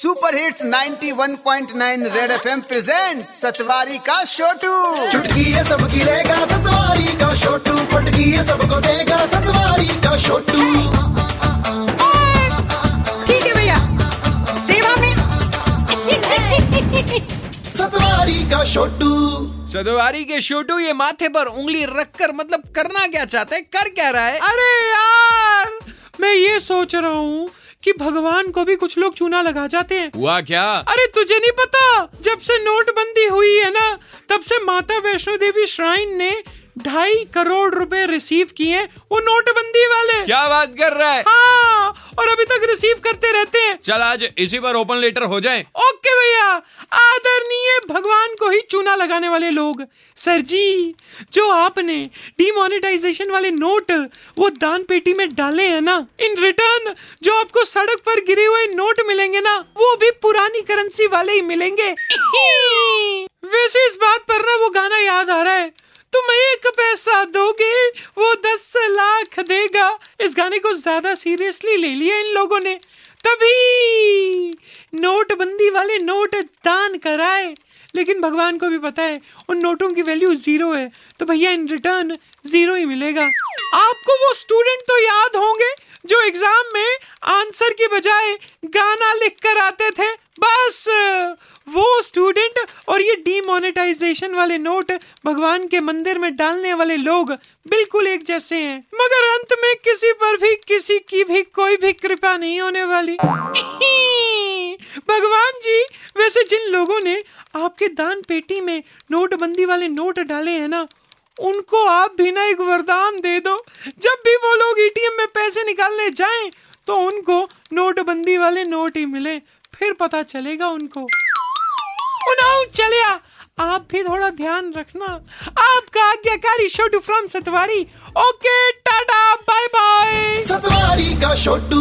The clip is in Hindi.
Super hits 91.9 Red FM present Satwari का छोटू चुटकी है सबकी रहेगा सतवारी का छोटू पटकी है सबको देगा सतवारी का छोटू ठीक है भैया। सेवा में। सतवारी का छोटू सतवारी के छोटू ये माथे पर उंगली रखकर मतलब करना क्या चाहते हैं? कर क्या रहा है? अरे यार मैं ये सोच रहा हूँ कि भगवान को भी कुछ लोग चूना लगा जाते हैं। हुआ क्या? अरे तुझे नहीं पता? जब से नोटबंदी हुई है ना तब से माता वैष्णो देवी श्राइन ने ढाई करोड़ रुपए रिसीव किए वो नोटबंदी वाले। क्या बात कर रहा है? हाँ और अभी तक रिसीव करते रहते हैं। चल आज इसी पर ओपन लेटर हो जाए। ओके। आदरणीय भगवान को ही चूना लगाने वाले लोग। सर जी, जो आपने डिमोनेटाइजेशन वाले नोट वो दान पेटी में डाले हैं ना इन रिटर्न जो आपको सड़क पर गिरे हुए नोट मिलेंगे ना, वो भी पुरानी करेंसी वाले ही मिलेंगे। वैसे इस बात पर ना वो गाना याद आ रहा है। तुम एक पैसा दोगे, वो दस लाख देगा। इस गाने को ज़्यादा सीरियसली ले लिया इन लोगों ने। तभी नोटबंदी वाले नोट दान कराए। लेकिन भगवान को भी पता है, उन नोटों की वैल्यू ज़ीरो है। तो भैया, इन रिटर्न ज़ीरो ही मिलेगा। आपको वो स्टूडेंट तो याद होंगे। जो एग्ज़ाम में आंसर के बजाय गाना लिख कर आते थे, बस। वो स्टूडेंट और ये डीमोनेटाइजेशन वाले नोट भगवान के मंदिर में डालने वाले लोग बिल्कुल एक जैसे हैं। मगर अंत में किसी पर भी, किसी की भी कोई भी कृपा नहीं होने वाली। भगवान जी, वैसे जिन लोगों ने आपके दान पेटी में नोटबंदी वाले नोट डाले हैं ना, उनको आप भी ना एक वरदान दे दो। जब भी वो एटीएम में पैसे निकालने जाएँ तो उनको नोटबंदी वाले नोट ही मिले, फिर पता चलेगा उनको। उनाओ चलिया, आप भी थोड़ा ध्यान रखना। आपका आज्ञाकारी Chhotu from Satwari. Okay, tata bye bye Satwari का छोटू